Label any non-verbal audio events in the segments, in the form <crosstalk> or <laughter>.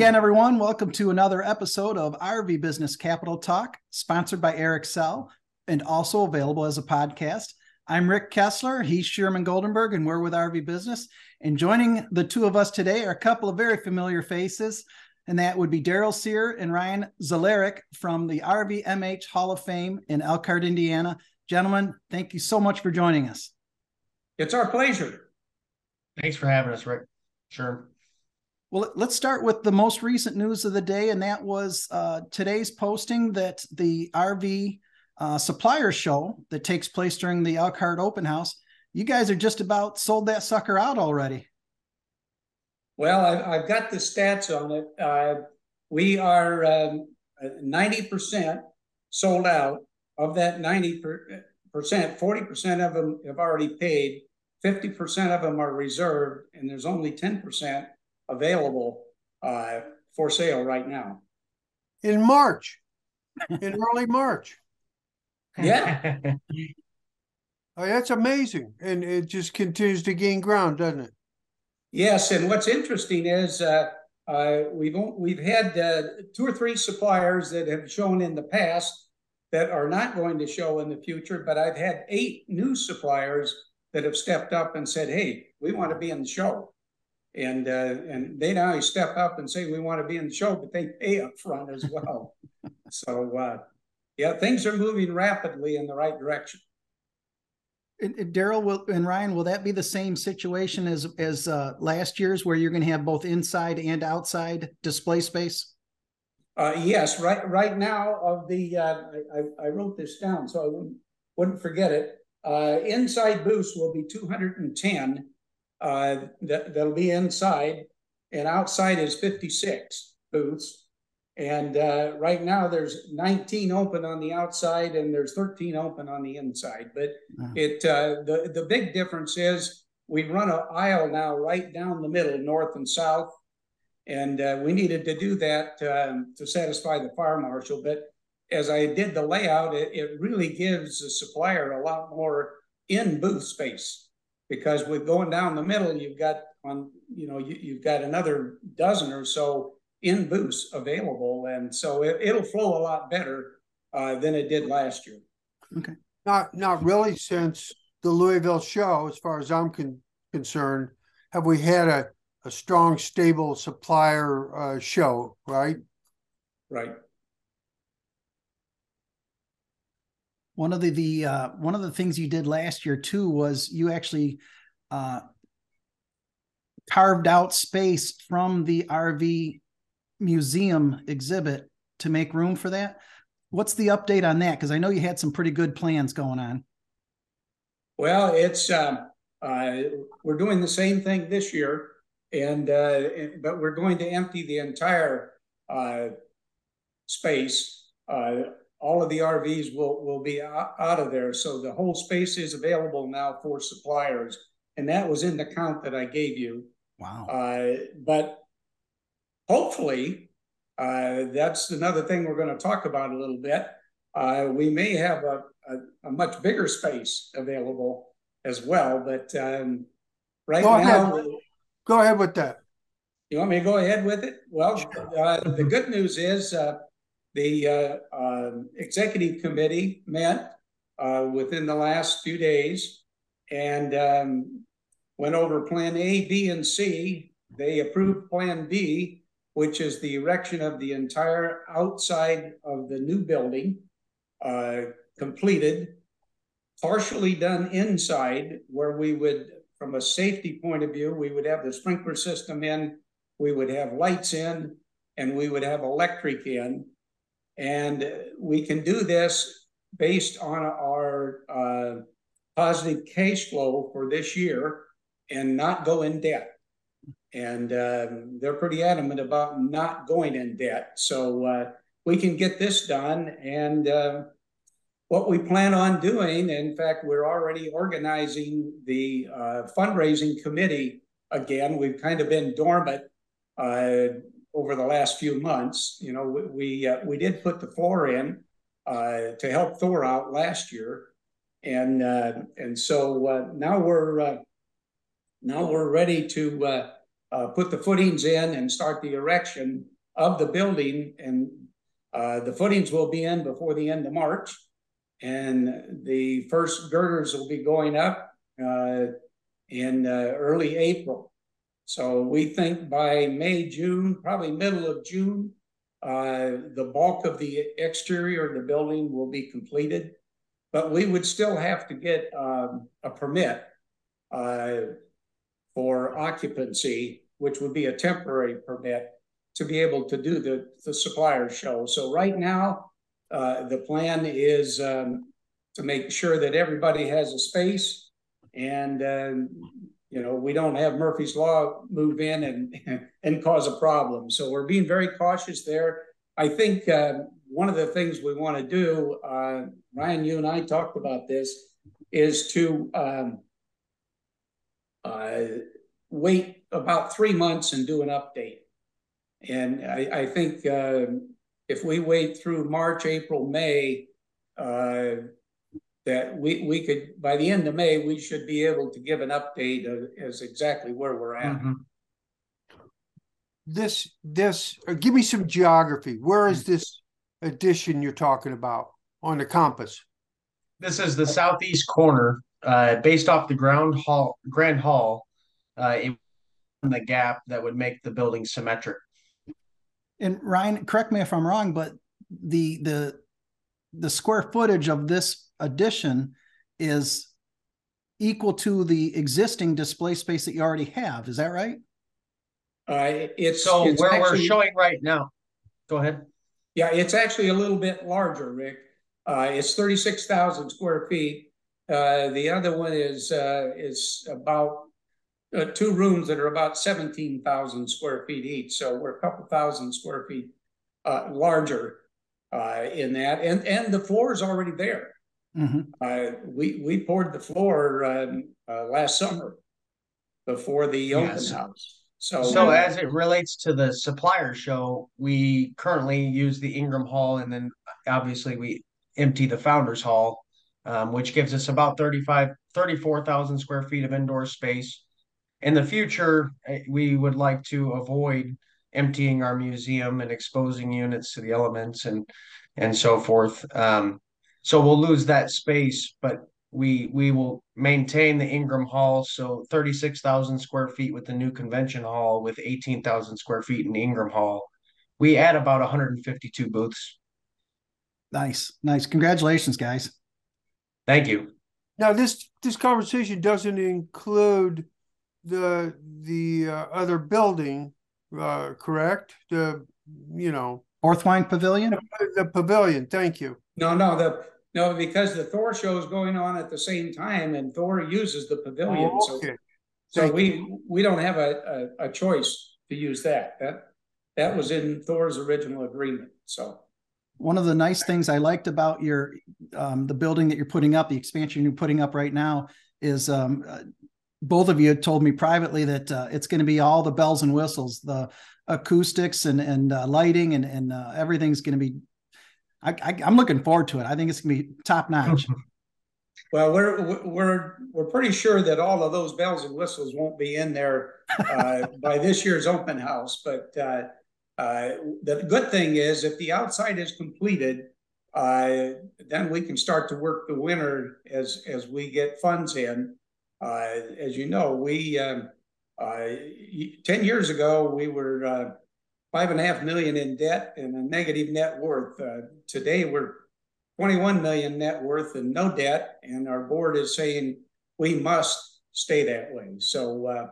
Hi again, everyone. Welcome to another episode of RV Business Capitol Talk, sponsored by Airxcel and also available as a podcast. I'm Rick Kessler. He's Sherman Goldenberg, and we're with RV Business. And joining the two of us today are a couple of very familiar faces, and that would be Darryl Searer and Ryan Szklarek from the RVMH Hall of Fame in Elkhart, Indiana. Gentlemen, thank you so much for joining us. It's our pleasure. Thanks for having us, Rick. Sure. Well, let's start with the most recent news of the day, and that was uh, today's posting that the RV uh, supplier show that takes place during the Elkhart Open House. You guys are just about sold that sucker out already. Well, I, have got the stats on it. Uh, we are um, 90% sold out. Of that 90%, 40% of them have already paid, 50% of them are reserved, and there's only 10% available uh, for sale right now. In March, in <laughs> early March. Yeah. oh, that's amazing. And it just continues to gain ground, doesn't it? Yes. And what's interesting is uh, uh, we've, we've had uh, two or three suppliers that have shown in the past that are not going to show in the future, but I've had eight new suppliers that have stepped up and said, hey, we want to be in the show. And uh, and they now step up and say we want to be in the show, but they pay up front as well. <laughs> so uh, yeah, things are moving rapidly in the right direction. Darryl will and Ryan, will that be the same situation as as uh, last year's, where you're going to have both inside and outside display space? Uh, yes, right. Right now, of the uh, I, I, wrote this down so I wouldn't wouldn't forget it. Uh, inside booths will be 210. Uh, that that'll be inside, and outside is 56 booths. And uh, right now there's 19 open on the outside and there's 13 open on the inside. But wow. it uh, the the big difference is we run an aisle now right down the middle, north and south, and uh, we needed to do that um, to satisfy the fire marshal. But as I did the layout, it, it really gives the supplier a lot more in booth space because with going down the middle, you've got on you know you, you've got another dozen or so in booths available, and so it, will flow a lot better uh, than it did last year. Okay. Not not really since the Louisville show, as far as I'm con- concerned. Have we had a, a strong, stable supplier uh, show? Right. Right. One of the the uh, one of the things you did last year too was you actually uh, carved out space from the RV museum exhibit to make room for that. What's the update on that? Because I know you had some pretty good plans going on. Well, it's uh, uh, we're doing the same thing this year, and uh, but we're going to empty the entire uh, space. Uh, all of the RVs will will be out of there, so the whole space is available now for suppliers, and that was in the count that I gave you. Wow. Uh, but hopefully, uh, that's another thing we're going to talk about a little bit. Uh, we may have a, a, a, much bigger space available as well, but um, right go now, ahead. go ahead with that. You want me to go ahead with it? Well, uh, the good news is uh, the uh, um, executive committee met uh, within the last few days and um, went over Plan A, B, and C. They approved Plan B, which is the erection of the entire outside of the new building, uh, completed, partially done inside, where we would, from a safety point of view, we would have the sprinkler system in, we would have lights in, and we would have electric in. And we can do this based on our uh, positive cash flow for this year and not go in debt and um, they're pretty adamant about not going in debt. So uh, we can get this done. And uh, what we plan on doing, in fact, we're already organizing the uh, fundraising committee again. We've kind of been dormant uh, over the last few months. You know, we we, uh, we did put the floor in uh, to help Thor out last year, and and so now we're now we're ready to uh, put the footings in and start the erection of the building. And uh, the footings will be in before the end of March. And the first girders will be going up uh, in uh, early April. So we think by May, June, probably middle of June, uh, the bulk of the exterior of the building will be completed. But we would still have to get um, a permit uh, for occupancy, which would be a temporary permit to be able to do the, the supplier show. So right now, uh, the plan is um, to make sure that everybody has a space and, um, you know, we don't have Murphy's Law move in and, <laughs> and cause a problem. So we're being very cautious there. I think uh, one of the things we want to do, uh, Ryan, you and I talked about this, is to um, uh, wait about three months and do an update. And I, I think uh, if we wait through March, April, May, uh, that we, we could, by the end of May, we should be able to give an update as exactly where we're at. Mhm. This, this, uh, give me some geography. Where is this addition you're talking about on the compass? This is the southeast corner, uh, based off the ground hall, grand hall, uh, in the gap that would make the building symmetric. And Ryan, correct me if I'm wrong, but the the the square footage of this addition is equal to the existing display space that you already have. Is that right? Uh, it's So it's where we're showing right now, go ahead. Yeah, it's actually a little bit larger, Rick. Uh, it's thirty-six thousand square feet. Uh, the other one is, uh, is about uh, two rooms that are about seventeen thousand square feet each. So we're a couple thousand square feet uh, larger uh, in that, and and the floor is already there. Mhm. Uh, we we poured the floor um, uh, last summer before the open house. So So as it relates to the supplier show, we currently use the Ingram Hall and then obviously we empty the Founders Hall, um, which gives us about 35, 34,000 square feet of indoor space. In the future, eh, we would like to avoid emptying our museum and exposing units to the elements and and so forth. Um, so we'll lose that space, but we we will maintain the Ingram Hall, so thirty-six thousand square feet with the new convention hall with eighteen thousand square feet in Ingram Hall. We add about hundred and fifty-two booths. Nice, nice. Congratulations, guys. Thank you. Now, this, this conversation doesn't include the, the uh, other building, uh, correct? The, you know, Orthwine Pavilion. the pavilion, thank you. No, no, the, no, because the Thor show is going on at the same time and Thor uses the pavilion, Oh, so, okay. so Thank we, we don't have a, a, a choice to use that. That, that was in Thor's original agreement, so. One of the nice things I liked about your um, the building that you're putting up, the expansion you're putting up right now, is um, uh, both of you had told me privately that uh, it's going to be all the bells and whistles, the acoustics and and uh, lighting and and uh, everything's going to be. I, I, I'm looking forward to it. I think it's going to be top notch. <laughs> Well, we're, we're, we're pretty sure that all of those bells and whistles won't be in there, uh, <laughs> by this year's open house, but, uh, uh, the good thing is if the outside is completed, uh, then we can start to work the winter as, as we get funds in. Uh, as you know, we, um, uh, ten years ago, we were, uh, five and a half million in debt and a negative net worth. Uh, today, we're 21 million net worth and no debt. And our board is saying we must stay that way. So uh,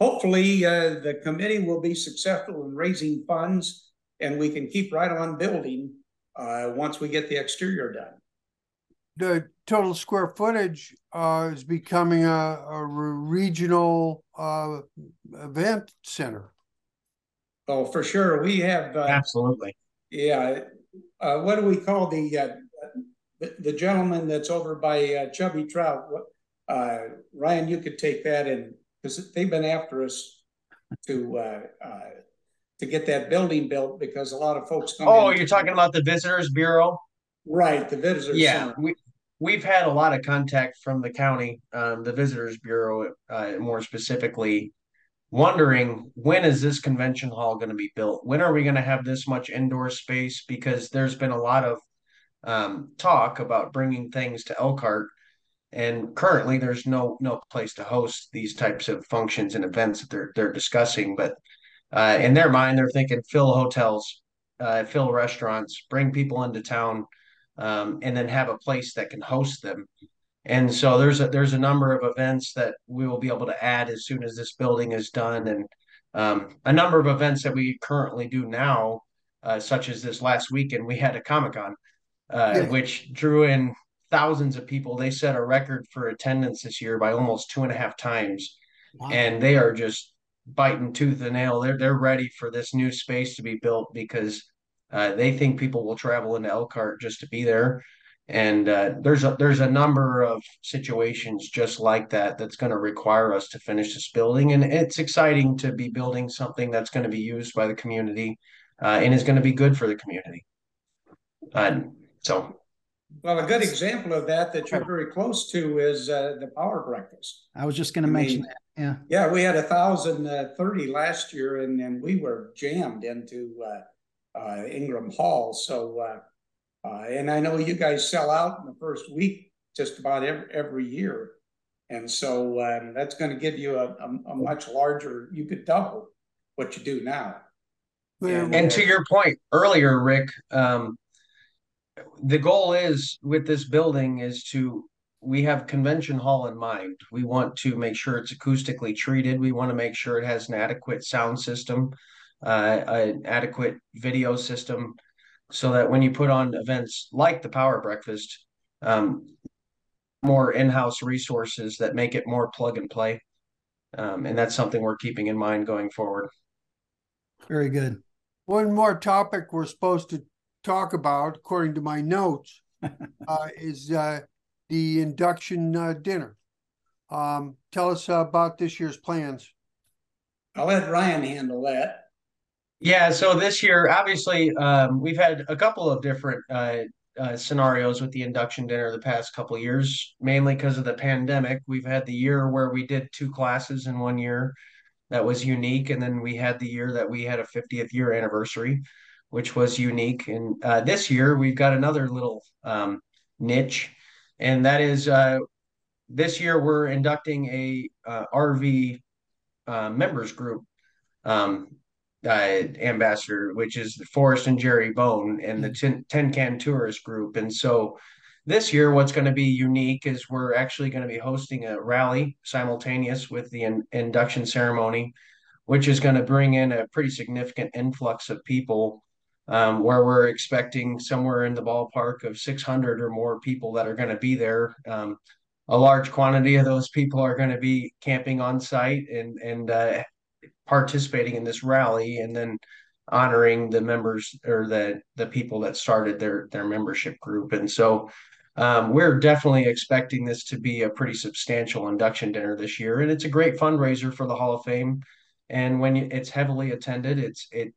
hopefully uh, the committee will be successful in raising funds and we can keep right on building uh, once we get the exterior done. The total square footage, uh, is becoming a, a regional, uh, event center. Oh, for sure. We have, uh, Absolutely. yeah, uh, what do we call the, uh, the, the gentleman that's over by uh, Chubby Trout? What, uh, Ryan, you could take that and, because they've been after us to, uh, uh, to get that building built because a lot of folks come Oh, you're talking about the Visitors Bureau? Right, the visitors. Yeah, center. we, we've had a lot of contact from the county, um, the Visitors Bureau, uh, more specifically. wondering when is this convention hall going to be built? When are we going to have this much indoor space? Because there's been a lot of um, talk about bringing things to Elkhart, and currently there's no no place to host these types of functions and events that they're they're discussing. But uh, in their mind, they're thinking fill hotels, uh, fill restaurants, bring people into town, um, and then have a place that can host them. And so there's a there's a number of events that we will be able to add as soon as this building is done, and um, a number of events that we currently do now, uh, such as this last weekend we had a Comic Con, uh, Yeah. which drew in thousands of people. They set a record for attendance this year by almost two and a half times, Wow. and they are just biting tooth and nail. They're they're ready for this new space to be built because uh, they think people will travel into Elkhart just to be there. And uh, there's a there's a number of situations just like that that's going to require us to finish this building, and it's exciting to be building something that's going to be used by the community uh, and is going to be good for the community. And so, Well, a good example of that that you're very close to is uh, the Power Breakfast. I was just going to mention mean, that. Yeah. Yeah, we had a thousand uh, thirty last year, and and we were jammed into uh, uh, Ingram Hall. So, uh, uh, and I know you guys sell out in the first week just about every every year, and so um, that's going to give you a, a, a much larger. You could double what you do now. Well, and to your point earlier, Rick, um, the goal is with this building is to we have convention hall in mind. We want to make sure it's acoustically treated. We want to make sure it has an adequate sound system, uh, an adequate video system, so that when you put on events like the Power Breakfast, um, more in-house resources that make it more plug and play. Um, and that's something we're keeping in mind going forward. Very good. One more topic we're supposed to talk about, according to my notes, <laughs> uh, is uh, the induction uh, dinner. Um, tell us uh, about this year's plans. I'll let Ryan handle that. Yeah, so this year, obviously, um, we've had a couple of different uh, uh, scenarios with the induction dinner the past couple years, mainly because of the pandemic. We've had the year where we did two classes in one year that was unique, and then we had the year that we had a 50th year anniversary, which was unique. And uh, this year, we've got another little um, niche, and that is uh, this year we're inducting a uh, RV uh, members group. Um, uh, ambassador, which is Forrest and Jerry Bone and the Tin, Tin Can Tourist Group. And so this year, what's going to be unique is we're actually going to be hosting a rally simultaneous with the in, induction ceremony, which is going to bring in a pretty significant influx of people. Um, where we're expecting somewhere in the ballpark of 600 or more people that are going to be there. Um, a large quantity of those people are going to be camping on site and and uh, participating in this rally and then honoring the members or the the people that started their their membership group. And so um, we're definitely expecting this to be a pretty substantial induction dinner this year. And it's a great fundraiser for the hall of fame. And when it's heavily attended it's it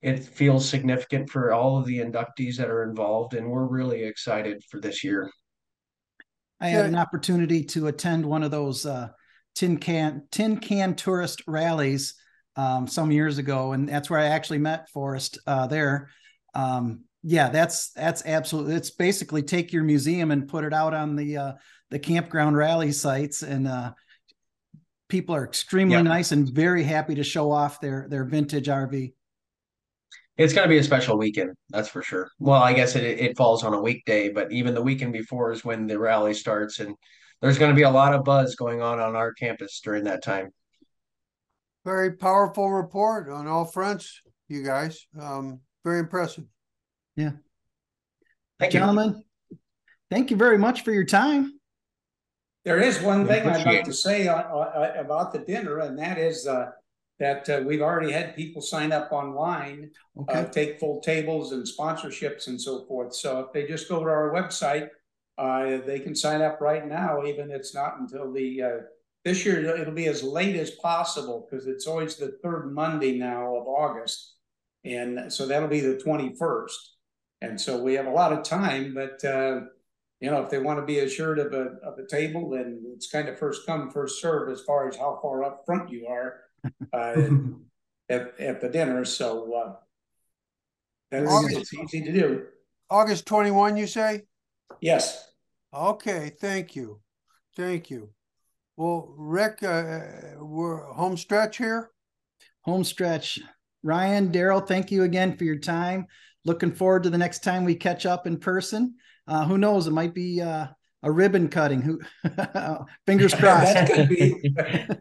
it feels significant for all of the inductees that are involved. And we're really excited for this year. I had an opportunity to attend one of those uh, tin can tin can tourist rallies um, some years ago, and that's where I actually met Forrest uh, there. Um, yeah, that's that's absolutely. It's basically take your museum and put it out on the uh, the campground rally sites, and uh, people are extremely Yeah. nice and very happy to show off their their vintage RV. It's going to be a special weekend, that's for sure. Well, I guess it it falls on a weekday, but even the weekend before is when the rally starts, and there's going to be a lot of buzz going on on our campus during that time. Very powerful report on all fronts, you guys. Um, very impressive. Yeah. Thank you. Gentlemen, thank you very much for your time. There is one thing I'd like to say uh, uh, about the dinner, and that is uh, that uh, we've already had people sign up online, uh, take full tables and sponsorships and so forth. So if they just go to our website, uh, they can sign up right now. Even it's not until the uh, this year it'll be as late as possible because it's always the third Monday now of August, and so that'll be the twenty first. And so we have a lot of time, but uh, you know, if they want to be assured of a of a table, then it's kind of first come, first serve as far as how far up front you are. uh, <laughs> at, at the dinner. So uh, that's August- it's easy to do. August twenty-one, you say? Yes. Okay, thank you. Thank you. Well, Rick, uh, we're home stretch here. Home stretch. Ryan, Darryl, thank you again for your time. Looking forward to the next time we catch up in person. Uh, who knows? It might be uh, a ribbon cutting. Who? <laughs> Fingers crossed. that could be. <laughs>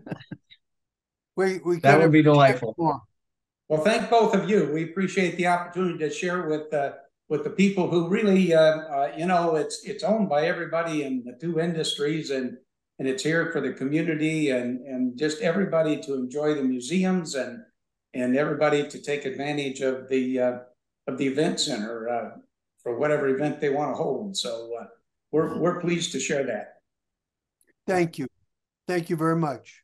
We, we. That would be delightful. Well, thank both of you. We appreciate the opportunity to share with uh, with the people who really, uh, uh, you know, it's it's owned by everybody in the two industries, and and it's here for the community and and just everybody to enjoy the museums and and everybody to take advantage of the uh, of the event center uh, for whatever event they want to hold. So uh, we're we're pleased to share that. Thank you. Thank you very much.